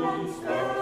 Christus.